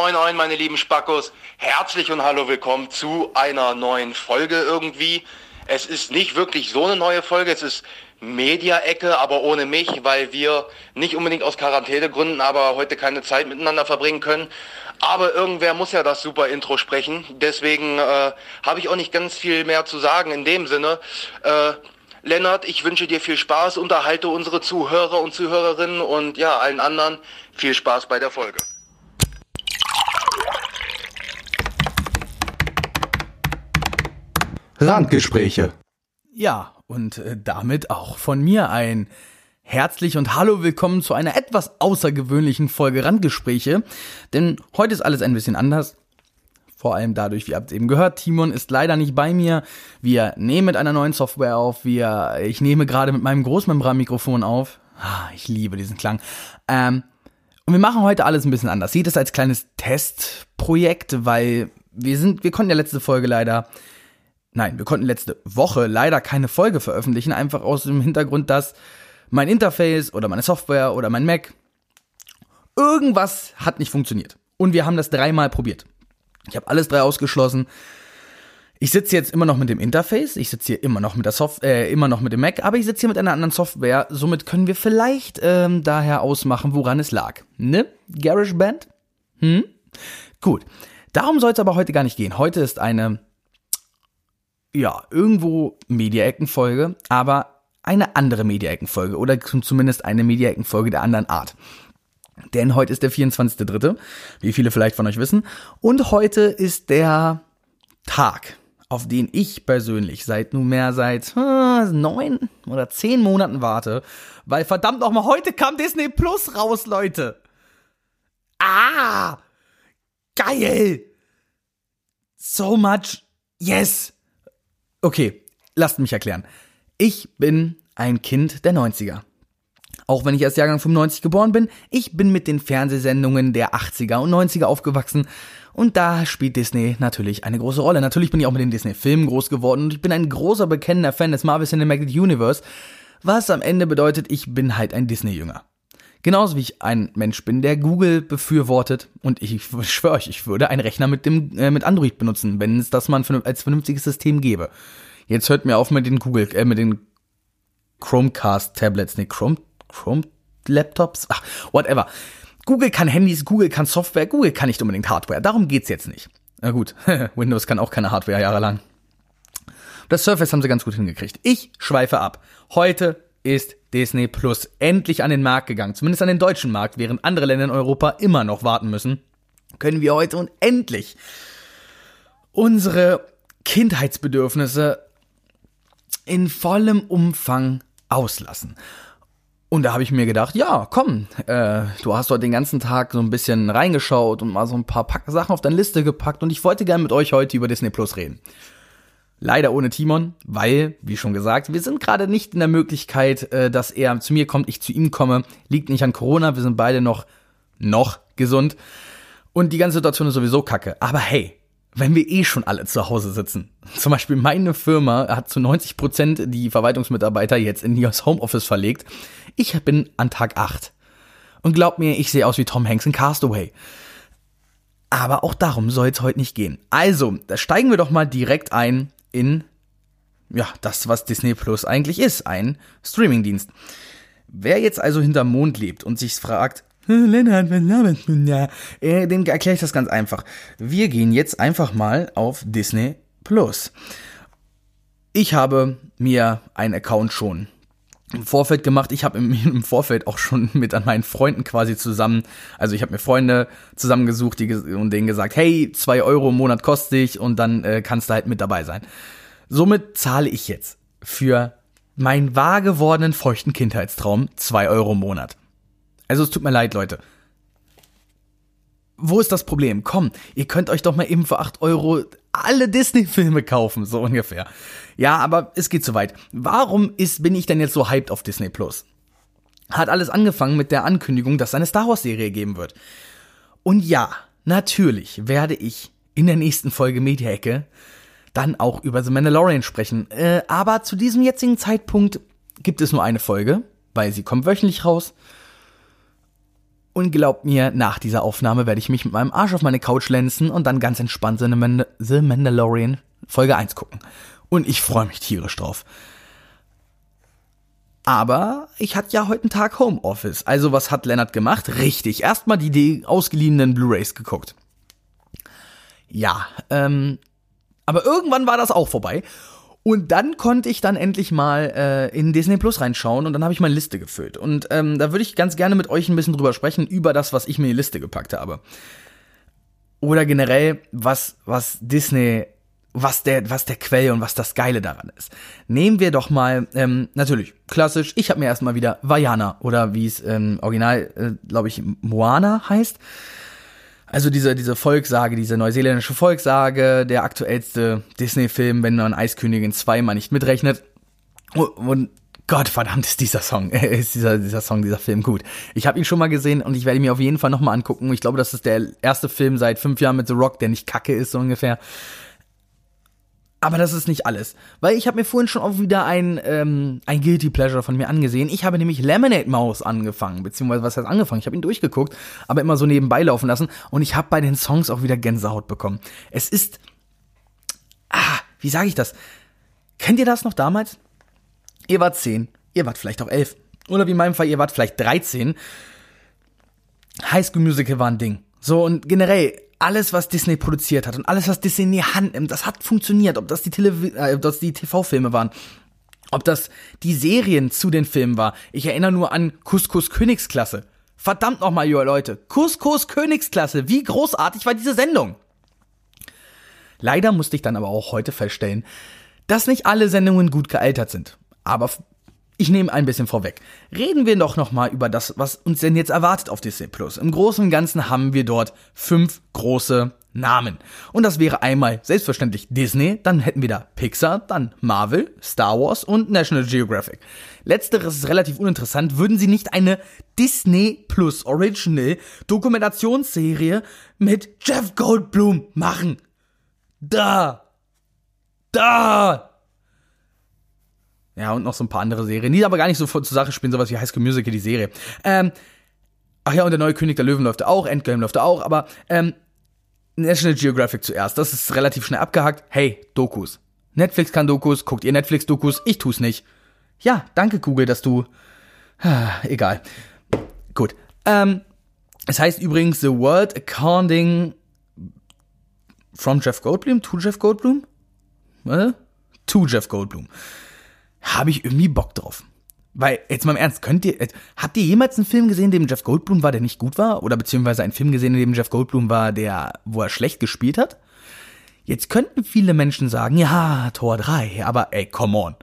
Moin, moin, meine lieben Spackos. Herzlich und hallo willkommen zu einer neuen Folge irgendwie. Es ist nicht wirklich so eine neue Folge, es ist Media-Ecke, aber ohne mich, weil wir nicht unbedingt aus Quarantänegründen, aber heute keine Zeit miteinander verbringen können. Aber irgendwer muss ja das super Intro sprechen. Deswegen äh, habe ich auch nicht ganz viel mehr zu sagen in dem Sinne. Äh, Lennart, ich wünsche dir viel Spaß, unterhalte unsere Zuhörer und Zuhörerinnen und ja, allen anderen viel Spaß bei der Folge. Randgespräche. Ja, und äh, damit auch von mir ein herzlich und hallo willkommen zu einer etwas außergewöhnlichen Folge Randgespräche. Denn heute ist alles ein bisschen anders. Vor allem dadurch, wie ihr habt eben gehört, Timon ist leider nicht bei mir. Wir nehmen mit einer neuen Software auf. Wir, ich nehme gerade mit meinem Großmembranmikrofon auf. Ah, ich liebe diesen Klang. Ähm, und wir machen heute alles ein bisschen anders. Seht es als kleines Testprojekt, weil wir sind, wir konnten ja letzte Folge leider Nein, wir konnten letzte Woche leider keine Folge veröffentlichen, einfach aus dem Hintergrund, dass mein Interface oder meine Software oder mein Mac irgendwas hat nicht funktioniert. Und wir haben das dreimal probiert. Ich habe alles drei ausgeschlossen. Ich sitze jetzt immer noch mit dem Interface, ich sitze hier immer noch mit der Software, äh, immer noch mit dem Mac, aber ich sitze hier mit einer anderen Software. Somit können wir vielleicht ähm, daher ausmachen, woran es lag. Ne? GarageBand? Hm? Gut. Darum soll es aber heute gar nicht gehen. Heute ist eine ja, irgendwo Media-Ecken-Folge, aber eine andere Media-Ecken-Folge oder zumindest eine Media-Ecken-Folge der anderen Art. Denn heute ist der 24.3., wie viele vielleicht von euch wissen, und heute ist der Tag, auf den ich persönlich seit nunmehr seit äh, neun oder zehn Monaten warte, weil verdammt nochmal, heute kam Disney Plus raus, Leute. Ah! Geil! So much. Yes! Okay, lasst mich erklären. Ich bin ein Kind der 90er. Auch wenn ich erst Jahrgang 95 geboren bin, ich bin mit den Fernsehsendungen der 80er und 90er aufgewachsen und da spielt Disney natürlich eine große Rolle. Natürlich bin ich auch mit den Disney-Filmen groß geworden und ich bin ein großer bekennender Fan des Marvel Cinematic Universe, was am Ende bedeutet, ich bin halt ein Disney-Jünger. Genauso wie ich ein Mensch bin, der Google befürwortet und ich schwöre euch, ich würde einen Rechner mit dem äh, mit Android benutzen, wenn es das mal als vernünftiges System gäbe. Jetzt hört mir auf mit den Google äh, mit den Chromecast Tablets, nee, Chrome Chrome Laptops, ach, whatever. Google kann Handys, Google kann Software, Google kann nicht unbedingt Hardware. Darum geht's jetzt nicht. Na gut, Windows kann auch keine Hardware jahrelang. Das Surface haben sie ganz gut hingekriegt. Ich schweife ab. Heute ist Disney Plus endlich an den Markt gegangen, zumindest an den deutschen Markt, während andere Länder in Europa immer noch warten müssen, können wir heute und endlich unsere Kindheitsbedürfnisse in vollem Umfang auslassen. Und da habe ich mir gedacht, ja, komm, äh, du hast heute den ganzen Tag so ein bisschen reingeschaut und mal so ein paar Sachen auf deine Liste gepackt und ich wollte gerne mit euch heute über Disney Plus reden. Leider ohne Timon, weil, wie schon gesagt, wir sind gerade nicht in der Möglichkeit, äh, dass er zu mir kommt, ich zu ihm komme. Liegt nicht an Corona, wir sind beide noch, noch gesund. Und die ganze Situation ist sowieso kacke. Aber hey, wenn wir eh schon alle zu Hause sitzen. Zum Beispiel meine Firma hat zu 90 Prozent die Verwaltungsmitarbeiter jetzt in das Homeoffice verlegt. Ich bin an Tag 8. Und glaubt mir, ich sehe aus wie Tom Hanks in Castaway. Aber auch darum soll es heute nicht gehen. Also, da steigen wir doch mal direkt ein in ja, das, was Disney Plus eigentlich ist, ein Streamingdienst. Wer jetzt also hinterm Mond lebt und sich fragt, Lennart, was laberst du da? Äh, dem erkläre ich das ganz einfach. Wir gehen jetzt einfach mal auf Disney Plus. Ich habe mir einen Account schon im Vorfeld gemacht. Ich habe im, im, Vorfeld auch schon mit an meinen Freunden quasi zusammen, also ich habe mir Freunde zusammengesucht die, und denen gesagt, hey, zwei Euro im Monat kostet dich und dann äh, kannst du halt mit dabei sein. Somit zahle ich jetzt für meinen wahr gewordenen feuchten Kindheitstraum zwei Euro im Monat. Also es tut mir leid, Leute. Wo ist das Problem? Komm, ihr könnt euch doch mal eben für acht Euro alle Disney-Filme kaufen, so ungefähr. Ja, aber es geht zu weit. Warum ist, bin ich denn jetzt so hyped auf Disney Plus? Hat alles angefangen mit der Ankündigung, dass es eine Star Wars-Serie geben wird. Und ja, natürlich werde ich in der nächsten Folge Media-Ecke dann auch über The Mandalorian sprechen. Äh, aber zu diesem jetzigen Zeitpunkt gibt es nur eine Folge, weil sie kommt wöchentlich raus. Und glaubt mir, nach dieser Aufnahme werde ich mich mit meinem Arsch auf meine Couch lenzen und dann ganz entspannt The, Mand The Mandalorian Folge 1 gucken. Und ich freue mich tierisch drauf. Aber ich hatte ja heute einen Tag Homeoffice. Also was hat Lennart gemacht? Richtig, erstmal die ausgeliehenen Blu-rays geguckt. Ja, ähm, aber irgendwann war das auch vorbei. Und dann konnte ich dann endlich mal äh, in Disney Plus reinschauen und dann habe ich meine Liste gefüllt. Und ähm, da würde ich ganz gerne mit euch ein bisschen drüber sprechen, über das, was ich mir in die Liste gepackt habe. Oder generell, was, was Disney was der, was der Quell und was das Geile daran ist. Nehmen wir doch mal, ähm, natürlich, klassisch, ich habe mir erstmal wieder Vajana oder wie es ähm, original, äh, glaube ich, Moana heißt. Also diese, diese Volkssage, diese neuseeländische Volkssage, der aktuellste Disney-Film, wenn man Eiskönigin 2 mal nicht mitrechnet. Und, und Gott verdammt ist dieser Song, ist dieser, dieser Song, dieser Film gut. Ich habe ihn schon mal gesehen und ich werde ihn mir auf jeden Fall nochmal angucken. Ich glaube, das ist der erste Film seit fünf Jahren mit The Rock, der nicht kacke ist, so ungefähr. Aber das ist nicht alles. Weil ich habe mir vorhin schon auch wieder ein, ähm, ein Guilty Pleasure von mir angesehen. Ich habe nämlich Lemonade Mouse angefangen. Beziehungsweise was heißt angefangen? Ich habe ihn durchgeguckt, aber immer so nebenbei laufen lassen. Und ich habe bei den Songs auch wieder Gänsehaut bekommen. Es ist. Ah, wie sage ich das? Kennt ihr das noch damals? Ihr wart zehn, ihr wart vielleicht auch elf. Oder wie in meinem Fall, ihr wart vielleicht 13. High School Musical war ein Ding. So, und generell, alles, was Disney produziert hat und alles, was Disney in die Hand nimmt, das hat funktioniert. Ob das die, äh, die TV-Filme waren, ob das die Serien zu den Filmen war. Ich erinnere nur an Couscous Königsklasse. Verdammt nochmal, Leute. Couscous Königsklasse. Wie großartig war diese Sendung? Leider musste ich dann aber auch heute feststellen, dass nicht alle Sendungen gut gealtert sind. Aber ich nehme ein bisschen vorweg. Reden wir doch nochmal über das, was uns denn jetzt erwartet auf Disney Plus. Im Großen und Ganzen haben wir dort fünf große Namen. Und das wäre einmal selbstverständlich Disney, dann hätten wir da Pixar, dann Marvel, Star Wars und National Geographic. Letzteres ist relativ uninteressant. Würden sie nicht eine Disney Plus Original Dokumentationsserie mit Jeff Goldblum machen? Da! Da! Ja, und noch so ein paar andere Serien, die aber gar nicht so zur Sache spielen, sowas wie High School Musical, die Serie. Ähm, ach ja, und der neue König der Löwen läuft auch, Endgame läuft auch, aber ähm, National Geographic zuerst, das ist relativ schnell abgehakt. Hey, Dokus. Netflix kann Dokus, guckt ihr Netflix-Dokus, ich tu's nicht. Ja, danke Google, dass du... Ah, egal. Gut. Ähm, es heißt übrigens The World Accounting from Jeff Goldblum, to Jeff Goldblum? Äh? To Jeff Goldblum habe ich irgendwie Bock drauf. Weil, jetzt mal im Ernst, könnt ihr, habt ihr jemals einen Film gesehen, in dem Jeff Goldblum war, der nicht gut war? Oder beziehungsweise einen Film gesehen, in dem Jeff Goldblum war, der, wo er schlecht gespielt hat? Jetzt könnten viele Menschen sagen, ja, Tor 3, aber ey, come on.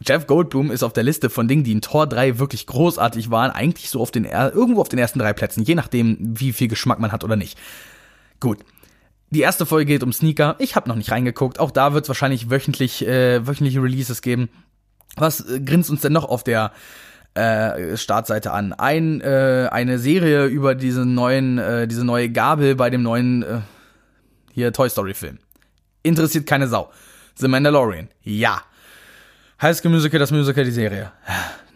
Jeff Goldblum ist auf der Liste von Dingen, die in Tor 3 wirklich großartig waren, eigentlich so auf den, irgendwo auf den ersten drei Plätzen, je nachdem, wie viel Geschmack man hat oder nicht. Gut. Die erste Folge geht um Sneaker. Ich habe noch nicht reingeguckt. Auch da wird es wahrscheinlich wöchentlich, äh, wöchentliche Releases geben. Was äh, grinst uns denn noch auf der äh, Startseite an? Ein, äh, eine Serie über diesen neuen, äh, diese neue Gabel bei dem neuen äh, hier Toy Story Film. Interessiert keine Sau. The Mandalorian. Ja. High School Musical, das Musical, die Serie.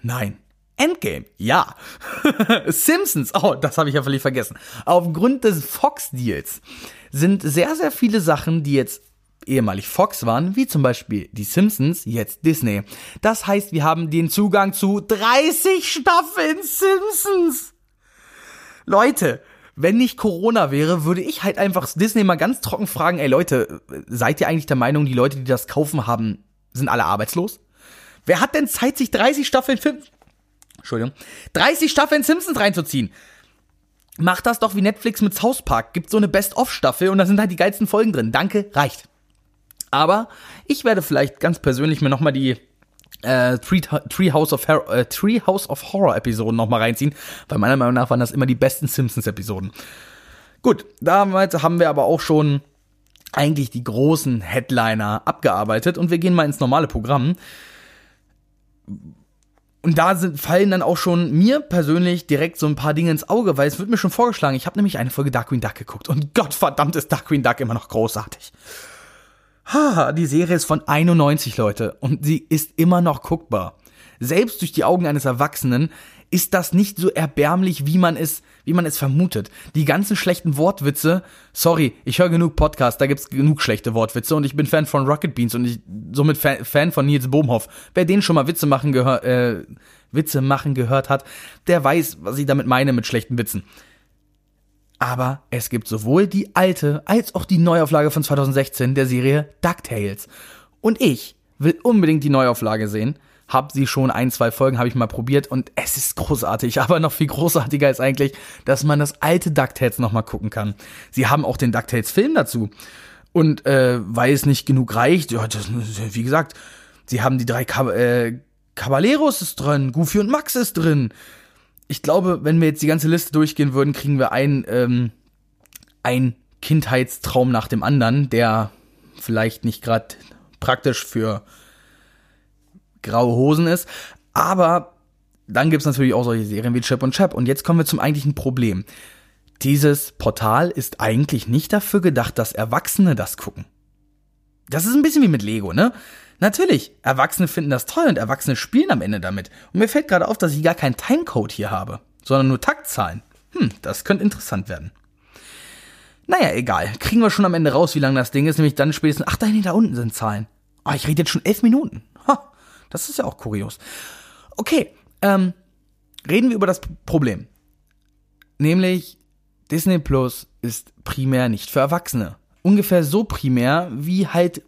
Nein. Endgame, ja. Simpsons, oh, das habe ich ja völlig vergessen. Aufgrund des Fox-Deals sind sehr, sehr viele Sachen, die jetzt ehemalig Fox waren, wie zum Beispiel die Simpsons, jetzt Disney. Das heißt, wir haben den Zugang zu 30 Staffeln Simpsons. Leute, wenn nicht Corona wäre, würde ich halt einfach Disney mal ganz trocken fragen, ey Leute, seid ihr eigentlich der Meinung, die Leute, die das kaufen haben, sind alle arbeitslos? Wer hat denn Zeit, sich 30 Staffeln Film Entschuldigung, 30 Staffeln Simpsons reinzuziehen? Macht das doch wie Netflix mit South Park. Gibt so eine Best-of-Staffel und da sind halt die geilsten Folgen drin. Danke, reicht. Aber ich werde vielleicht ganz persönlich mir nochmal die äh, Tree, Tree, House of Horror, äh, Tree House of Horror Episoden nochmal reinziehen, weil meiner Meinung nach waren das immer die besten Simpsons-Episoden. Gut, damals haben wir aber auch schon eigentlich die großen Headliner abgearbeitet und wir gehen mal ins normale Programm und da sind, fallen dann auch schon mir persönlich direkt so ein paar Dinge ins Auge, weil es wird mir schon vorgeschlagen. Ich habe nämlich eine Folge Darkwing Duck geguckt und Gottverdammt ist Darkwing Duck immer noch großartig. Ha, die Serie ist von 91, Leute, und sie ist immer noch guckbar. Selbst durch die Augen eines Erwachsenen ist das nicht so erbärmlich, wie man es, wie man es vermutet. Die ganzen schlechten Wortwitze, sorry, ich höre genug Podcasts, da gibt's genug schlechte Wortwitze und ich bin Fan von Rocket Beans und ich somit Fan, von Nils Bohmhoff. Wer den schon mal Witze machen gehört, äh, Witze machen gehört hat, der weiß, was ich damit meine mit schlechten Witzen. Aber es gibt sowohl die alte als auch die Neuauflage von 2016 der Serie DuckTales. Und ich will unbedingt die Neuauflage sehen. Hab sie schon ein, zwei Folgen habe ich mal probiert und es ist großartig, aber noch viel großartiger ist eigentlich, dass man das alte DuckTales nochmal gucken kann. Sie haben auch den DuckTales Film dazu. Und äh, weil es nicht genug reicht, ja, das, wie gesagt, sie haben die drei Kab äh, Caballeros ist drin, Goofy und Max ist drin. Ich glaube, wenn wir jetzt die ganze Liste durchgehen würden, kriegen wir ein, ähm, ein Kindheitstraum nach dem anderen, der vielleicht nicht gerade praktisch für graue Hosen ist. Aber dann gibt's natürlich auch solche Serien wie Chip und Chap. Und jetzt kommen wir zum eigentlichen Problem. Dieses Portal ist eigentlich nicht dafür gedacht, dass Erwachsene das gucken. Das ist ein bisschen wie mit Lego, ne? Natürlich, Erwachsene finden das toll und Erwachsene spielen am Ende damit. Und mir fällt gerade auf, dass ich gar keinen Timecode hier habe, sondern nur Taktzahlen. Hm, das könnte interessant werden. Naja, egal. Kriegen wir schon am Ende raus, wie lang das Ding ist, nämlich dann spätestens, ach, da, da unten sind Zahlen. Oh, ich rede jetzt schon elf Minuten. Das ist ja auch kurios. Okay, ähm, reden wir über das Problem. Nämlich, Disney Plus ist primär nicht für Erwachsene. Ungefähr so primär, wie halt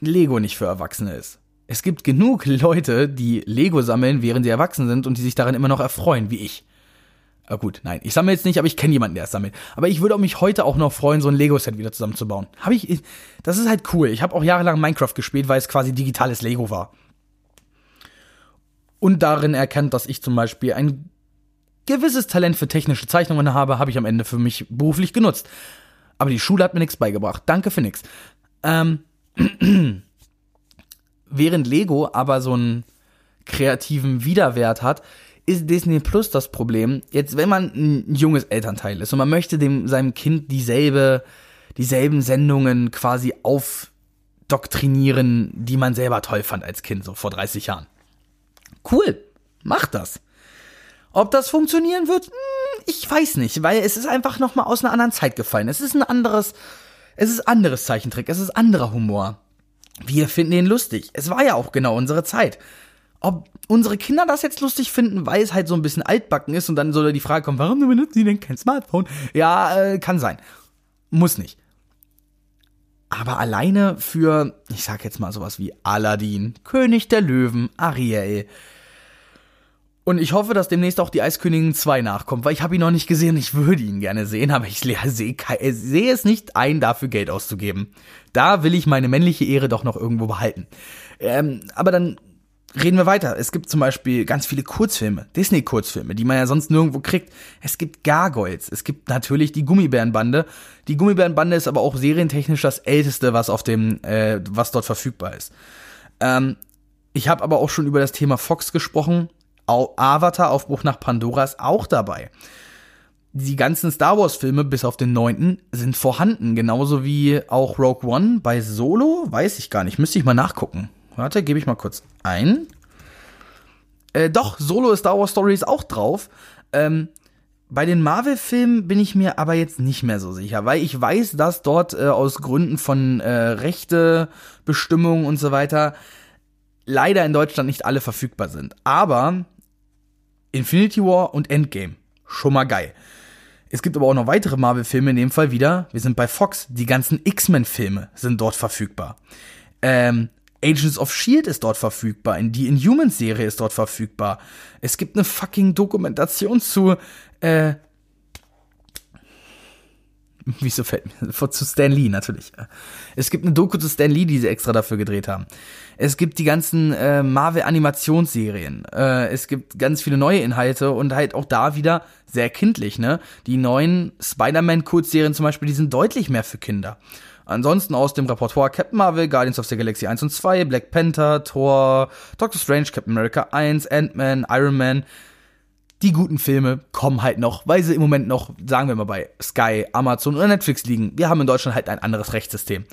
Lego nicht für Erwachsene ist. Es gibt genug Leute, die Lego sammeln, während sie erwachsen sind und die sich daran immer noch erfreuen, wie ich. Ah, gut, nein, ich sammle jetzt nicht, aber ich kenne jemanden, der es sammelt. Aber ich würde mich heute auch noch freuen, so ein Lego-Set wieder zusammenzubauen. Habe ich, das ist halt cool. Ich habe auch jahrelang Minecraft gespielt, weil es quasi digitales Lego war. Und darin erkannt, dass ich zum Beispiel ein gewisses Talent für technische Zeichnungen habe, habe ich am Ende für mich beruflich genutzt. Aber die Schule hat mir nichts beigebracht. Danke für nichts. Ähm, Während Lego aber so einen kreativen Widerwert hat, ist Disney Plus das Problem. Jetzt, wenn man ein junges Elternteil ist und man möchte dem seinem Kind dieselbe, dieselben Sendungen quasi aufdoktrinieren, die man selber toll fand als Kind, so vor 30 Jahren. Cool, macht das. Ob das funktionieren wird, hm, ich weiß nicht, weil es ist einfach noch mal aus einer anderen Zeit gefallen. Es ist ein anderes, es ist anderes Zeichentrick, es ist anderer Humor. Wir finden ihn lustig. Es war ja auch genau unsere Zeit. Ob unsere Kinder das jetzt lustig finden, weil es halt so ein bisschen altbacken ist und dann soll die Frage kommen, warum benutzen sie denn kein Smartphone? Ja, äh, kann sein. Muss nicht. Aber alleine für, ich sag jetzt mal sowas wie Aladdin, König der Löwen, Ariel, und ich hoffe, dass demnächst auch die Eiskönigin 2 nachkommt, weil ich habe ihn noch nicht gesehen. Ich würde ihn gerne sehen, aber ich sehe seh es nicht ein, dafür Geld auszugeben. Da will ich meine männliche Ehre doch noch irgendwo behalten. Ähm, aber dann reden wir weiter. Es gibt zum Beispiel ganz viele Kurzfilme, Disney-Kurzfilme, die man ja sonst nirgendwo kriegt. Es gibt Gargoyles. Es gibt natürlich die Gummibärenbande. Die Gummibärenbande ist aber auch serientechnisch das älteste, was auf dem, äh, was dort verfügbar ist. Ähm, ich habe aber auch schon über das Thema Fox gesprochen. Avatar, Aufbruch nach Pandora ist auch dabei. Die ganzen Star Wars Filme bis auf den neunten sind vorhanden, genauso wie auch Rogue One. Bei Solo weiß ich gar nicht, müsste ich mal nachgucken. Warte, gebe ich mal kurz ein. Äh, doch, Solo ist Star Wars Stories auch drauf. Ähm, bei den Marvel-Filmen bin ich mir aber jetzt nicht mehr so sicher, weil ich weiß, dass dort äh, aus Gründen von äh, Rechte, Bestimmungen und so weiter leider in Deutschland nicht alle verfügbar sind. Aber Infinity War und Endgame. Schon mal geil. Es gibt aber auch noch weitere Marvel-Filme, in dem Fall wieder. Wir sind bei Fox. Die ganzen X-Men-Filme sind dort verfügbar. Ähm, Agents of Shield ist dort verfügbar. Die Inhumans-Serie ist dort verfügbar. Es gibt eine fucking Dokumentation zu, äh, Wieso fällt mir zu Stan Lee natürlich. Es gibt eine Doku zu Stan Lee, die sie extra dafür gedreht haben. Es gibt die ganzen äh, Marvel Animationsserien. Äh, es gibt ganz viele neue Inhalte und halt auch da wieder sehr kindlich, ne? Die neuen Spider-Man Kurzserien zum Beispiel, die sind deutlich mehr für Kinder. Ansonsten aus dem Repertoire Captain Marvel, Guardians of the Galaxy 1 und 2, Black Panther, Thor, Doctor Strange, Captain America 1, Ant-Man, Iron Man, die guten Filme kommen halt noch, weil sie im Moment noch, sagen wir mal, bei Sky, Amazon oder Netflix liegen. Wir haben in Deutschland halt ein anderes Rechtssystem.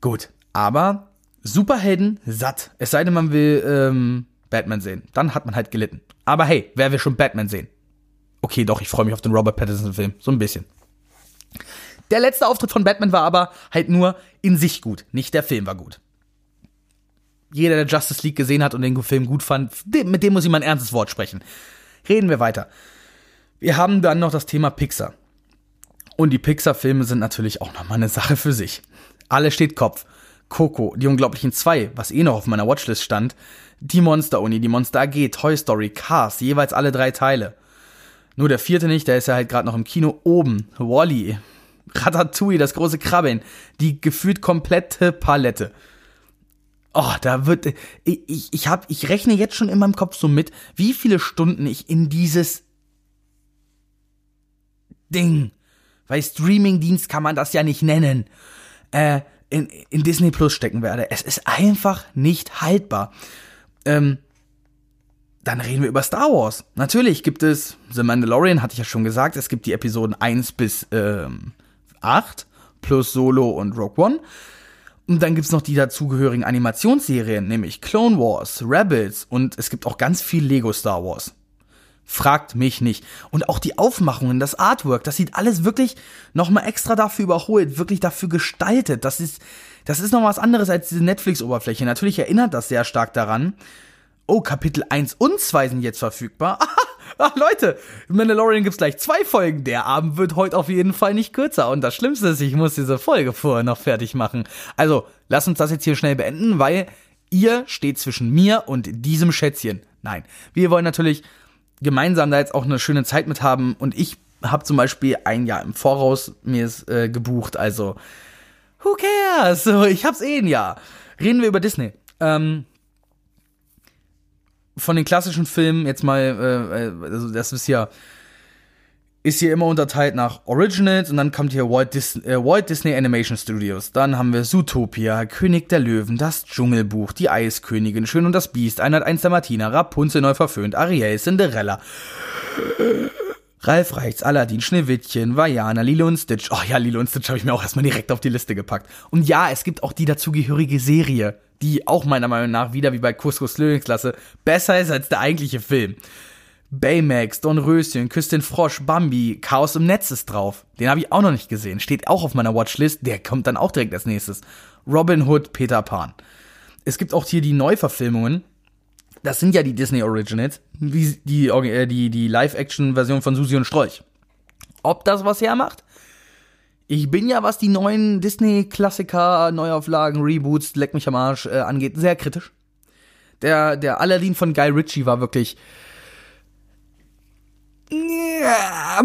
Gut, aber Superhelden satt. Es sei denn, man will ähm, Batman sehen. Dann hat man halt gelitten. Aber hey, wer will schon Batman sehen? Okay, doch, ich freue mich auf den Robert Pattinson-Film. So ein bisschen. Der letzte Auftritt von Batman war aber halt nur in sich gut. Nicht der Film war gut. Jeder, der Justice League gesehen hat und den Film gut fand, mit dem muss ich mal ein ernstes Wort sprechen. Reden wir weiter. Wir haben dann noch das Thema Pixar. Und die Pixar-Filme sind natürlich auch nochmal eine Sache für sich. Alle steht Kopf. Coco, die Unglaublichen zwei, was eh noch auf meiner Watchlist stand, die Monster-Uni, die Monster AG, Toy Story, Cars, jeweils alle drei Teile. Nur der vierte nicht, der ist ja halt gerade noch im Kino oben. Wally, Ratatouille, das große Krabbeln, die gefühlt komplette Palette. Oh, da wird ich ich ich hab ich rechne jetzt schon in meinem Kopf so mit, wie viele Stunden ich in dieses Ding, weil Streamingdienst kann man das ja nicht nennen, äh, in, in Disney Plus stecken werde. Es ist einfach nicht haltbar. Ähm, dann reden wir über Star Wars. Natürlich gibt es The Mandalorian, hatte ich ja schon gesagt. Es gibt die Episoden 1 bis ähm, 8 plus Solo und Rogue One. Und dann gibt's noch die dazugehörigen Animationsserien, nämlich Clone Wars, Rebels und es gibt auch ganz viel Lego Star Wars. Fragt mich nicht. Und auch die Aufmachungen, das Artwork, das sieht alles wirklich nochmal extra dafür überholt, wirklich dafür gestaltet. Das ist, das ist noch was anderes als diese Netflix-Oberfläche. Natürlich erinnert das sehr stark daran. Oh, Kapitel 1 und 2 sind jetzt verfügbar. Ach, Leute, Mandalorian gibt's gleich zwei Folgen. Der Abend wird heute auf jeden Fall nicht kürzer. Und das Schlimmste ist, ich muss diese Folge vorher noch fertig machen. Also, lass uns das jetzt hier schnell beenden, weil ihr steht zwischen mir und diesem Schätzchen. Nein, wir wollen natürlich gemeinsam da jetzt auch eine schöne Zeit mit haben. Und ich habe zum Beispiel ein Jahr im Voraus mir äh, gebucht. Also, who cares? Ich hab's eh ein Jahr. Reden wir über Disney. Ähm, von den klassischen Filmen jetzt mal, äh, äh, also das ist ja ist hier immer unterteilt nach Originals und dann kommt hier Walt, Dis äh, Walt Disney Animation Studios. Dann haben wir Zootopia, König der Löwen, das Dschungelbuch, die Eiskönigin, Schön und das Biest, Einheit 1 der Martina, Rapunzel neu verföhnt, Ariel, Cinderella. Ralf Reichts, Aladdin, Schneewittchen, Vajana, Lilo und Stitch. Oh ja, Lilo und Stitch habe ich mir auch erstmal direkt auf die Liste gepackt. Und ja, es gibt auch die dazugehörige Serie die auch meiner Meinung nach wieder wie bei Cuscos Königsklasse besser ist als der eigentliche Film. Baymax, Don Röschen, Küss den Frosch, Bambi, Chaos im Netz ist drauf. Den habe ich auch noch nicht gesehen. Steht auch auf meiner Watchlist. Der kommt dann auch direkt als nächstes. Robin Hood, Peter Pan. Es gibt auch hier die Neuverfilmungen. Das sind ja die Disney Originals. Wie die, äh, die, die Live-Action-Version von Susi und Strolch. Ob das was hermacht? Ich bin ja, was die neuen Disney-Klassiker, Neuauflagen, Reboots, Leck mich am Arsch äh, angeht, sehr kritisch. Der, der Aladdin von Guy Ritchie war wirklich. Ja,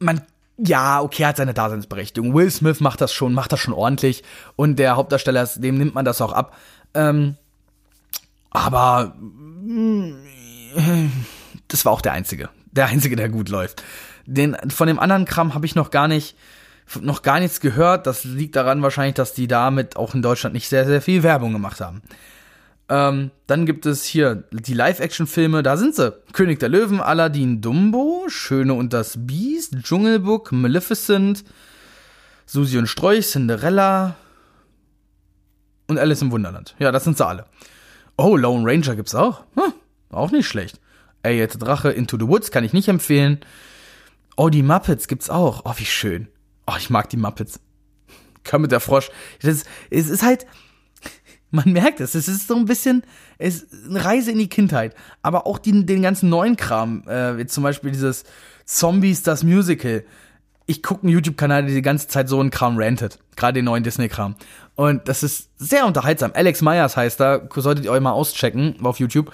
man, ja, okay, hat seine Daseinsberechtigung. Will Smith macht das schon, macht das schon ordentlich. Und der Hauptdarsteller, dem nimmt man das auch ab. Ähm, aber das war auch der einzige. Der einzige, der gut läuft. Den, von dem anderen Kram habe ich noch gar nicht, noch gar nichts gehört. Das liegt daran wahrscheinlich, dass die damit auch in Deutschland nicht sehr, sehr viel Werbung gemacht haben. Ähm, dann gibt es hier die Live-Action-Filme, da sind sie. König der Löwen, Aladdin, Dumbo, Schöne und das Biest, Dschungelbook, Maleficent, Susi und Strolch, Cinderella und Alice im Wunderland. Ja, das sind sie alle. Oh, Lone Ranger gibt's auch. Hm, auch nicht schlecht. Ey, jetzt Drache Into the Woods kann ich nicht empfehlen. Oh, die Muppets gibt's auch. Oh, wie schön. Oh, ich mag die Muppets. Kermit der Frosch. Das, es ist halt, man merkt es, es ist so ein bisschen, es ist eine Reise in die Kindheit. Aber auch die, den ganzen neuen Kram, äh, zum Beispiel dieses Zombies, das Musical. Ich gucke einen YouTube-Kanal, der die ganze Zeit so einen Kram rantet. Gerade den neuen Disney-Kram. Und das ist sehr unterhaltsam. Alex Myers heißt da, solltet ihr euch mal auschecken auf YouTube.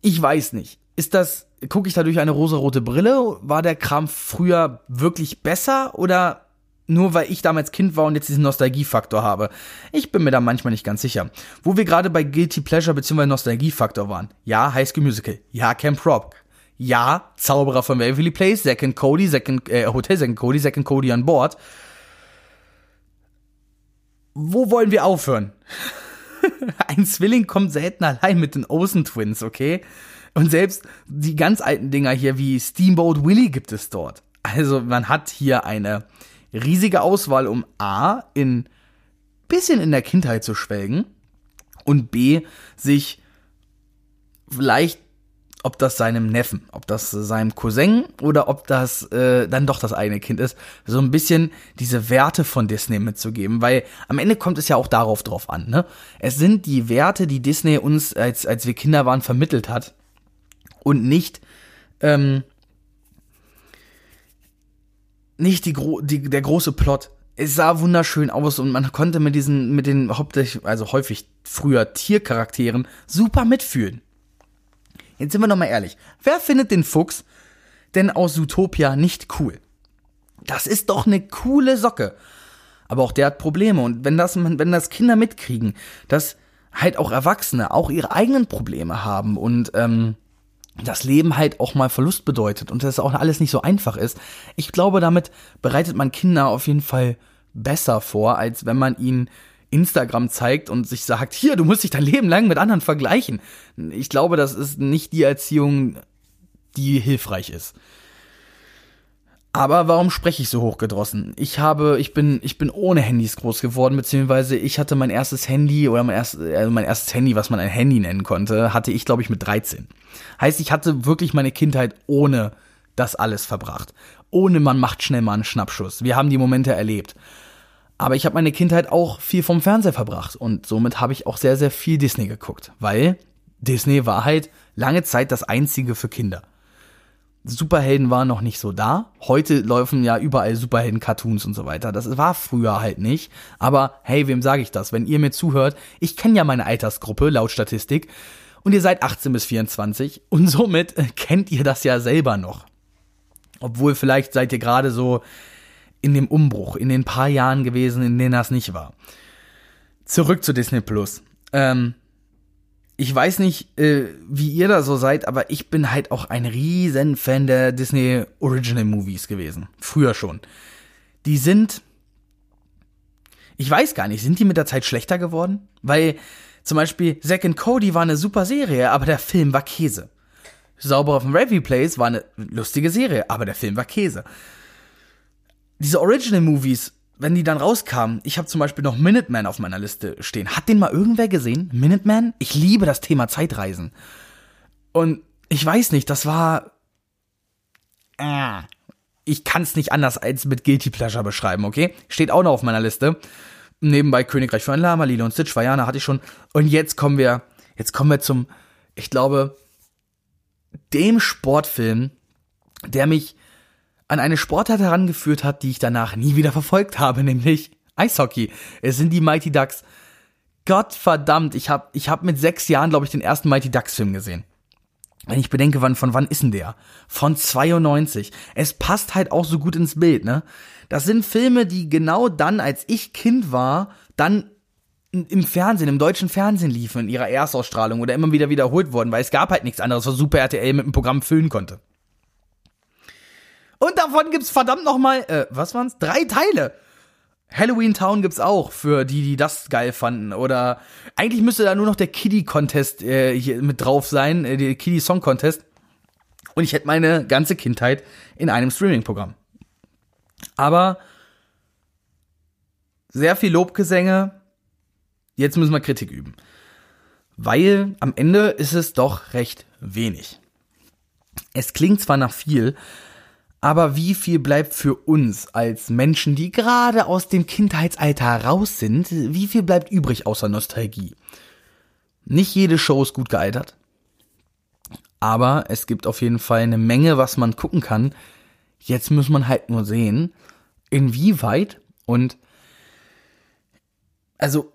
Ich weiß nicht. Ist das gucke ich da durch eine rosarote Brille? War der Kram früher wirklich besser oder nur weil ich damals Kind war und jetzt diesen Nostalgiefaktor habe? Ich bin mir da manchmal nicht ganz sicher. Wo wir gerade bei Guilty Pleasure bzw. Nostalgiefaktor waren. Ja, High School Musical. Ja, Camp Rock. Ja, Zauberer von Waverly Place, and Cody, and, äh, Hotel and Cody, and Cody an Bord. Wo wollen wir aufhören? Ein Zwilling kommt selten allein mit den Olsen Twins, okay? Und selbst die ganz alten Dinger hier wie Steamboat Willie gibt es dort. Also man hat hier eine riesige Auswahl, um A, in bisschen in der Kindheit zu schwelgen und B, sich vielleicht ob das seinem Neffen, ob das seinem Cousin oder ob das äh, dann doch das eigene Kind ist, so ein bisschen diese Werte von Disney mitzugeben, weil am Ende kommt es ja auch darauf drauf an, ne? Es sind die Werte, die Disney uns als als wir Kinder waren vermittelt hat und nicht ähm, nicht die, die der große Plot. Es sah wunderschön aus und man konnte mit diesen mit den hauptsächlich also häufig früher Tiercharakteren super mitfühlen. Jetzt sind wir noch mal ehrlich. Wer findet den Fuchs denn aus Zootopia nicht cool? Das ist doch eine coole Socke. Aber auch der hat Probleme. Und wenn das, wenn das Kinder mitkriegen, dass halt auch Erwachsene auch ihre eigenen Probleme haben und ähm, das Leben halt auch mal Verlust bedeutet und das auch alles nicht so einfach ist. Ich glaube, damit bereitet man Kinder auf jeden Fall besser vor, als wenn man ihnen Instagram zeigt und sich sagt, hier, du musst dich dein Leben lang mit anderen vergleichen. Ich glaube, das ist nicht die Erziehung, die hilfreich ist. Aber warum spreche ich so hochgedrossen? Ich habe, ich bin, ich bin ohne Handys groß geworden, beziehungsweise ich hatte mein erstes Handy oder mein erstes, also mein erstes Handy, was man ein Handy nennen konnte, hatte ich, glaube ich, mit 13. Heißt, ich hatte wirklich meine Kindheit ohne das alles verbracht. Ohne man macht schnell mal einen Schnappschuss. Wir haben die Momente erlebt. Aber ich habe meine Kindheit auch viel vom Fernseher verbracht und somit habe ich auch sehr, sehr viel Disney geguckt, weil Disney war halt lange Zeit das einzige für Kinder. Superhelden waren noch nicht so da. Heute laufen ja überall Superhelden-Cartoons und so weiter. Das war früher halt nicht. Aber hey, wem sage ich das? Wenn ihr mir zuhört, ich kenne ja meine Altersgruppe laut Statistik und ihr seid 18 bis 24 und somit kennt ihr das ja selber noch. Obwohl vielleicht seid ihr gerade so in dem Umbruch, in den paar Jahren gewesen, in denen das nicht war. Zurück zu Disney Plus. Ähm, ich weiß nicht, äh, wie ihr da so seid, aber ich bin halt auch ein riesen Fan der Disney Original Movies gewesen. Früher schon. Die sind, ich weiß gar nicht, sind die mit der Zeit schlechter geworden? Weil zum Beispiel Zack and Cody war eine super Serie, aber der Film war Käse. Sauber auf dem Revy Place war eine lustige Serie, aber der Film war Käse diese Original Movies, wenn die dann rauskamen, ich habe zum Beispiel noch Minuteman auf meiner Liste stehen. Hat den mal irgendwer gesehen? Minuteman? Ich liebe das Thema Zeitreisen. Und ich weiß nicht, das war. Äh, ich kann es nicht anders als mit Guilty Pleasure beschreiben, okay? Steht auch noch auf meiner Liste. Nebenbei Königreich für ein Lama, Lilo und Stitch, Vajana hatte ich schon. Und jetzt kommen wir, jetzt kommen wir zum, ich glaube, dem Sportfilm, der mich an eine Sportart herangeführt hat, die ich danach nie wieder verfolgt habe, nämlich Eishockey. Es sind die Mighty Ducks. Gott verdammt, ich habe ich hab mit sechs Jahren, glaube ich, den ersten Mighty Ducks Film gesehen. Wenn ich bedenke, wann, von wann ist denn der? Von 92. Es passt halt auch so gut ins Bild, ne? Das sind Filme, die genau dann, als ich Kind war, dann im Fernsehen, im deutschen Fernsehen liefen, in ihrer Erstausstrahlung oder immer wieder wiederholt wurden, weil es gab halt nichts anderes, was Super RTL mit dem Programm füllen konnte. Und davon gibt's verdammt nochmal, äh, was waren's? Drei Teile. Halloween Town gibt's auch für die, die das geil fanden. Oder eigentlich müsste da nur noch der Kiddie Contest äh, hier mit drauf sein, äh, der Kiddie Song Contest. Und ich hätte meine ganze Kindheit in einem Streaming-Programm. Aber sehr viel Lobgesänge. Jetzt müssen wir Kritik üben. Weil am Ende ist es doch recht wenig. Es klingt zwar nach viel, aber wie viel bleibt für uns als Menschen, die gerade aus dem Kindheitsalter raus sind, wie viel bleibt übrig außer Nostalgie? Nicht jede Show ist gut gealtert. Aber es gibt auf jeden Fall eine Menge, was man gucken kann. Jetzt muss man halt nur sehen, inwieweit und also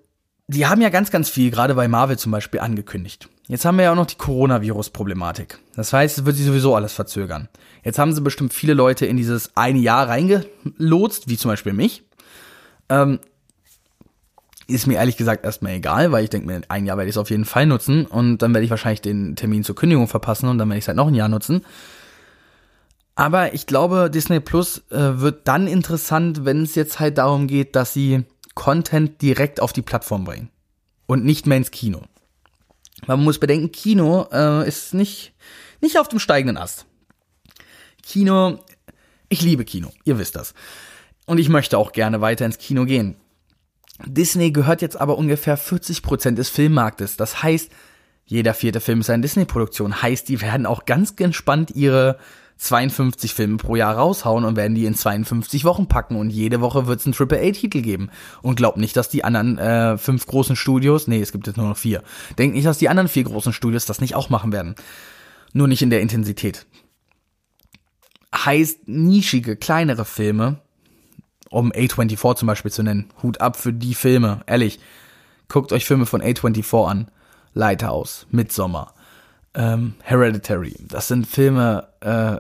die haben ja ganz, ganz viel, gerade bei Marvel zum Beispiel, angekündigt. Jetzt haben wir ja auch noch die Coronavirus-Problematik. Das heißt, es wird sich sowieso alles verzögern. Jetzt haben sie bestimmt viele Leute in dieses eine Jahr reingelotst, wie zum Beispiel mich. Ähm, ist mir ehrlich gesagt erstmal egal, weil ich denke mir, ein Jahr werde ich es auf jeden Fall nutzen und dann werde ich wahrscheinlich den Termin zur Kündigung verpassen und dann werde ich es halt noch ein Jahr nutzen. Aber ich glaube, Disney Plus äh, wird dann interessant, wenn es jetzt halt darum geht, dass sie Content direkt auf die Plattform bringen und nicht mehr ins Kino. Man muss bedenken, Kino äh, ist nicht, nicht auf dem steigenden Ast. Kino, ich liebe Kino, ihr wisst das. Und ich möchte auch gerne weiter ins Kino gehen. Disney gehört jetzt aber ungefähr 40% des Filmmarktes. Das heißt, jeder vierte Film ist eine Disney-Produktion. Heißt, die werden auch ganz entspannt ihre 52 Filme pro Jahr raushauen und werden die in 52 Wochen packen und jede Woche wird es einen Triple-A-Titel geben. Und glaubt nicht, dass die anderen äh, fünf großen Studios, nee, es gibt jetzt nur noch vier, denkt nicht, dass die anderen vier großen Studios das nicht auch machen werden. Nur nicht in der Intensität. Heißt, nischige, kleinere Filme, um A24 zum Beispiel zu nennen, Hut ab für die Filme, ehrlich, guckt euch Filme von A24 an. Lighthouse, Midsommar, ähm, Hereditary. Das sind Filme, äh,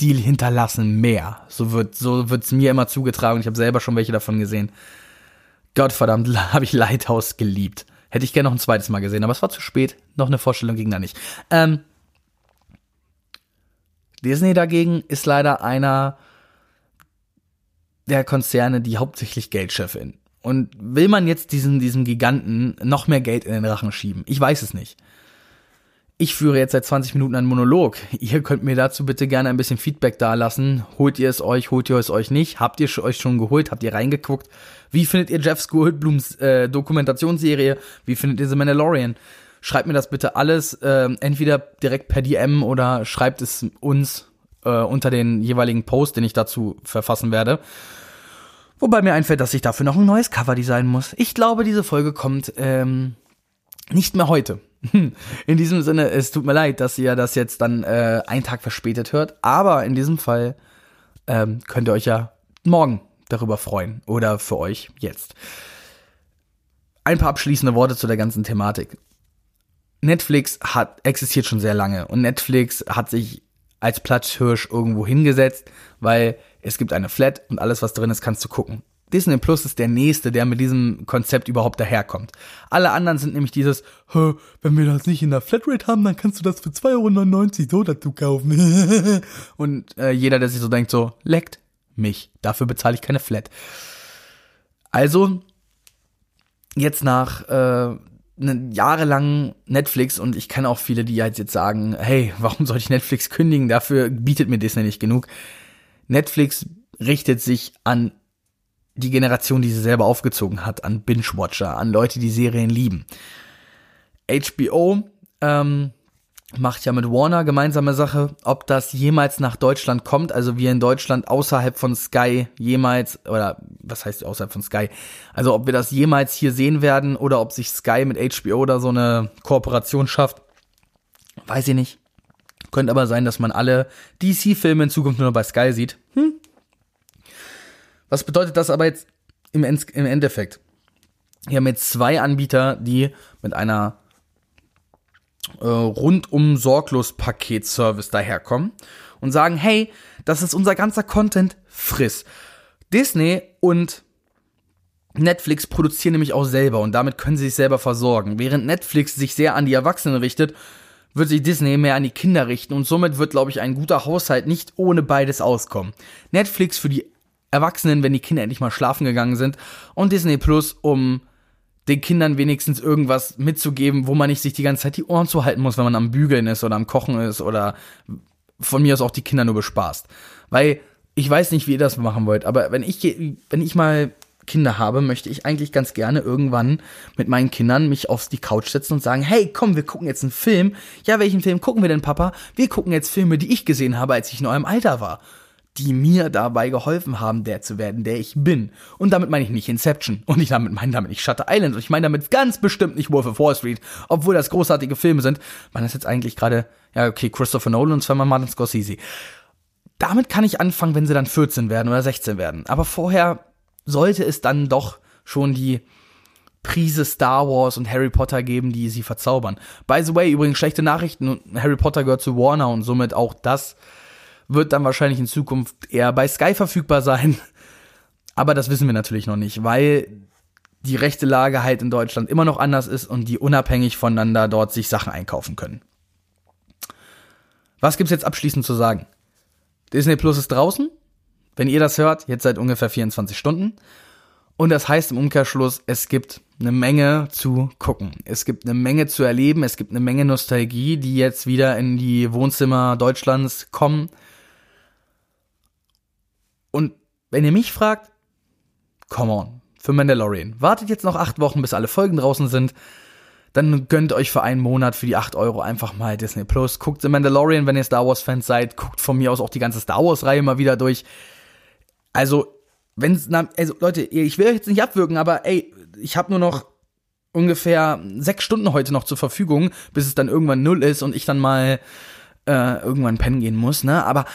die hinterlassen mehr. So wird so wird's mir immer zugetragen. Ich habe selber schon welche davon gesehen. Gottverdammt, habe ich Lighthouse geliebt. Hätte ich gerne noch ein zweites Mal gesehen, aber es war zu spät. Noch eine Vorstellung ging da nicht. Ähm, Disney dagegen ist leider einer der Konzerne, die hauptsächlich Geld scheffeln. Und will man jetzt diesen, diesem Giganten noch mehr Geld in den Rachen schieben? Ich weiß es nicht. Ich führe jetzt seit 20 Minuten einen Monolog. Ihr könnt mir dazu bitte gerne ein bisschen Feedback dalassen. Holt ihr es euch, holt ihr es euch nicht? Habt ihr euch schon geholt? Habt ihr reingeguckt? Wie findet ihr Jeff Goldblums äh, Dokumentationsserie? Wie findet ihr The Mandalorian? Schreibt mir das bitte alles, äh, entweder direkt per DM oder schreibt es uns äh, unter den jeweiligen Post, den ich dazu verfassen werde. Wobei mir einfällt, dass ich dafür noch ein neues Cover designen muss. Ich glaube, diese Folge kommt ähm, nicht mehr heute. In diesem Sinne, es tut mir leid, dass ihr das jetzt dann äh, einen Tag verspätet hört. Aber in diesem Fall ähm, könnt ihr euch ja morgen darüber freuen. Oder für euch jetzt. Ein paar abschließende Worte zu der ganzen Thematik. Netflix hat existiert schon sehr lange und Netflix hat sich als Platzhirsch irgendwo hingesetzt, weil es gibt eine Flat und alles, was drin ist, kannst du gucken. Disney Plus ist der nächste, der mit diesem Konzept überhaupt daherkommt. Alle anderen sind nämlich dieses, wenn wir das nicht in der Flatrate haben, dann kannst du das für 2,99 Euro so dazu kaufen. und äh, jeder, der sich so denkt, so, leckt mich. Dafür bezahle ich keine Flat. Also, jetzt nach äh, ne, jahrelang Netflix und ich kenne auch viele, die halt jetzt sagen, hey, warum soll ich Netflix kündigen? Dafür bietet mir Disney nicht genug. Netflix richtet sich an die Generation, die sie selber aufgezogen hat, an Binge-Watcher, an Leute, die Serien lieben. HBO ähm, macht ja mit Warner gemeinsame Sache. Ob das jemals nach Deutschland kommt, also wir in Deutschland außerhalb von Sky jemals, oder was heißt außerhalb von Sky, also ob wir das jemals hier sehen werden oder ob sich Sky mit HBO da so eine Kooperation schafft, weiß ich nicht. Könnte aber sein, dass man alle DC-Filme in Zukunft nur noch bei Sky sieht. Hm. Was bedeutet das aber jetzt im, im Endeffekt? Wir haben jetzt zwei Anbieter, die mit einer äh, rundum sorglos Paketservice daherkommen und sagen, hey, das ist unser ganzer Content, friss. Disney und Netflix produzieren nämlich auch selber und damit können sie sich selber versorgen. Während Netflix sich sehr an die Erwachsenen richtet, wird sich Disney mehr an die Kinder richten und somit wird, glaube ich, ein guter Haushalt nicht ohne beides auskommen. Netflix für die Erwachsenen, wenn die Kinder endlich mal schlafen gegangen sind und Disney Plus, um den Kindern wenigstens irgendwas mitzugeben, wo man nicht sich die ganze Zeit die Ohren zuhalten muss, wenn man am Bügeln ist oder am Kochen ist oder von mir aus auch die Kinder nur bespaßt. Weil ich weiß nicht, wie ihr das machen wollt, aber wenn ich, wenn ich mal Kinder habe, möchte ich eigentlich ganz gerne irgendwann mit meinen Kindern mich auf die Couch setzen und sagen, hey, komm, wir gucken jetzt einen Film. Ja, welchen Film gucken wir denn, Papa? Wir gucken jetzt Filme, die ich gesehen habe, als ich in eurem Alter war. Die mir dabei geholfen haben, der zu werden, der ich bin. Und damit meine ich nicht Inception. Und ich damit meine damit nicht Shutter Island. Und ich meine damit ganz bestimmt nicht Wolf of Wall Street. Obwohl das großartige Filme sind. Man ist jetzt eigentlich gerade, ja, okay, Christopher Nolan und zweimal Martin Scorsese. Damit kann ich anfangen, wenn sie dann 14 werden oder 16 werden. Aber vorher sollte es dann doch schon die Prise Star Wars und Harry Potter geben, die sie verzaubern. By the way, übrigens schlechte Nachrichten, Harry Potter gehört zu Warner und somit auch das wird dann wahrscheinlich in Zukunft eher bei Sky verfügbar sein. Aber das wissen wir natürlich noch nicht, weil die rechte Lage halt in Deutschland immer noch anders ist und die unabhängig voneinander dort sich Sachen einkaufen können. Was gibt's jetzt abschließend zu sagen? Disney Plus ist draußen. Wenn ihr das hört, jetzt seit ungefähr 24 Stunden. Und das heißt im Umkehrschluss, es gibt eine Menge zu gucken. Es gibt eine Menge zu erleben. Es gibt eine Menge Nostalgie, die jetzt wieder in die Wohnzimmer Deutschlands kommen. Und wenn ihr mich fragt, come on. für Mandalorian. Wartet jetzt noch acht Wochen, bis alle Folgen draußen sind. Dann gönnt euch für einen Monat für die acht Euro einfach mal Disney Plus. Guckt The Mandalorian, wenn ihr Star Wars Fans seid. Guckt von mir aus auch die ganze Star Wars Reihe mal wieder durch. Also, wenn's, also Leute, ich will euch jetzt nicht abwürgen, aber ey, ich habe nur noch ungefähr sechs Stunden heute noch zur Verfügung, bis es dann irgendwann null ist und ich dann mal äh, irgendwann pennen gehen muss, ne? Aber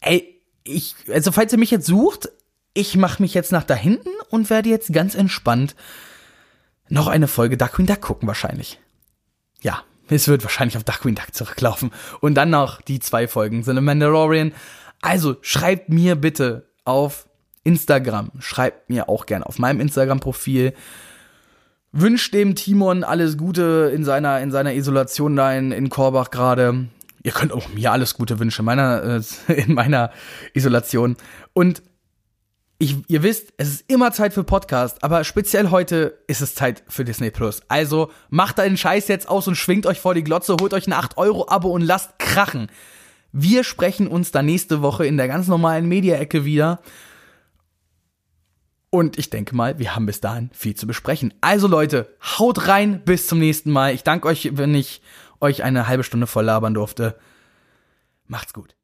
ey, ich, also falls ihr mich jetzt sucht, ich mache mich jetzt nach da hinten und werde jetzt ganz entspannt noch eine Folge Darkwing Duck gucken wahrscheinlich. Ja, es wird wahrscheinlich auf Darkwing Duck zurücklaufen. Und dann noch die zwei Folgen The Mandalorian. Also schreibt mir bitte auf Instagram, schreibt mir auch gerne auf meinem Instagram-Profil. Wünscht dem Timon alles Gute in seiner, in seiner Isolation da in, in Korbach gerade. Ihr könnt auch mir alles Gute wünschen, meiner, äh, in meiner Isolation. Und ich, ihr wisst, es ist immer Zeit für Podcast, aber speziell heute ist es Zeit für Disney Plus. Also macht deinen Scheiß jetzt aus und schwingt euch vor die Glotze, holt euch ein 8-Euro-Abo und lasst krachen. Wir sprechen uns dann nächste Woche in der ganz normalen Media-Ecke wieder. Und ich denke mal, wir haben bis dahin viel zu besprechen. Also Leute, haut rein, bis zum nächsten Mal. Ich danke euch, wenn ich euch eine halbe Stunde voll labern durfte. Macht's gut.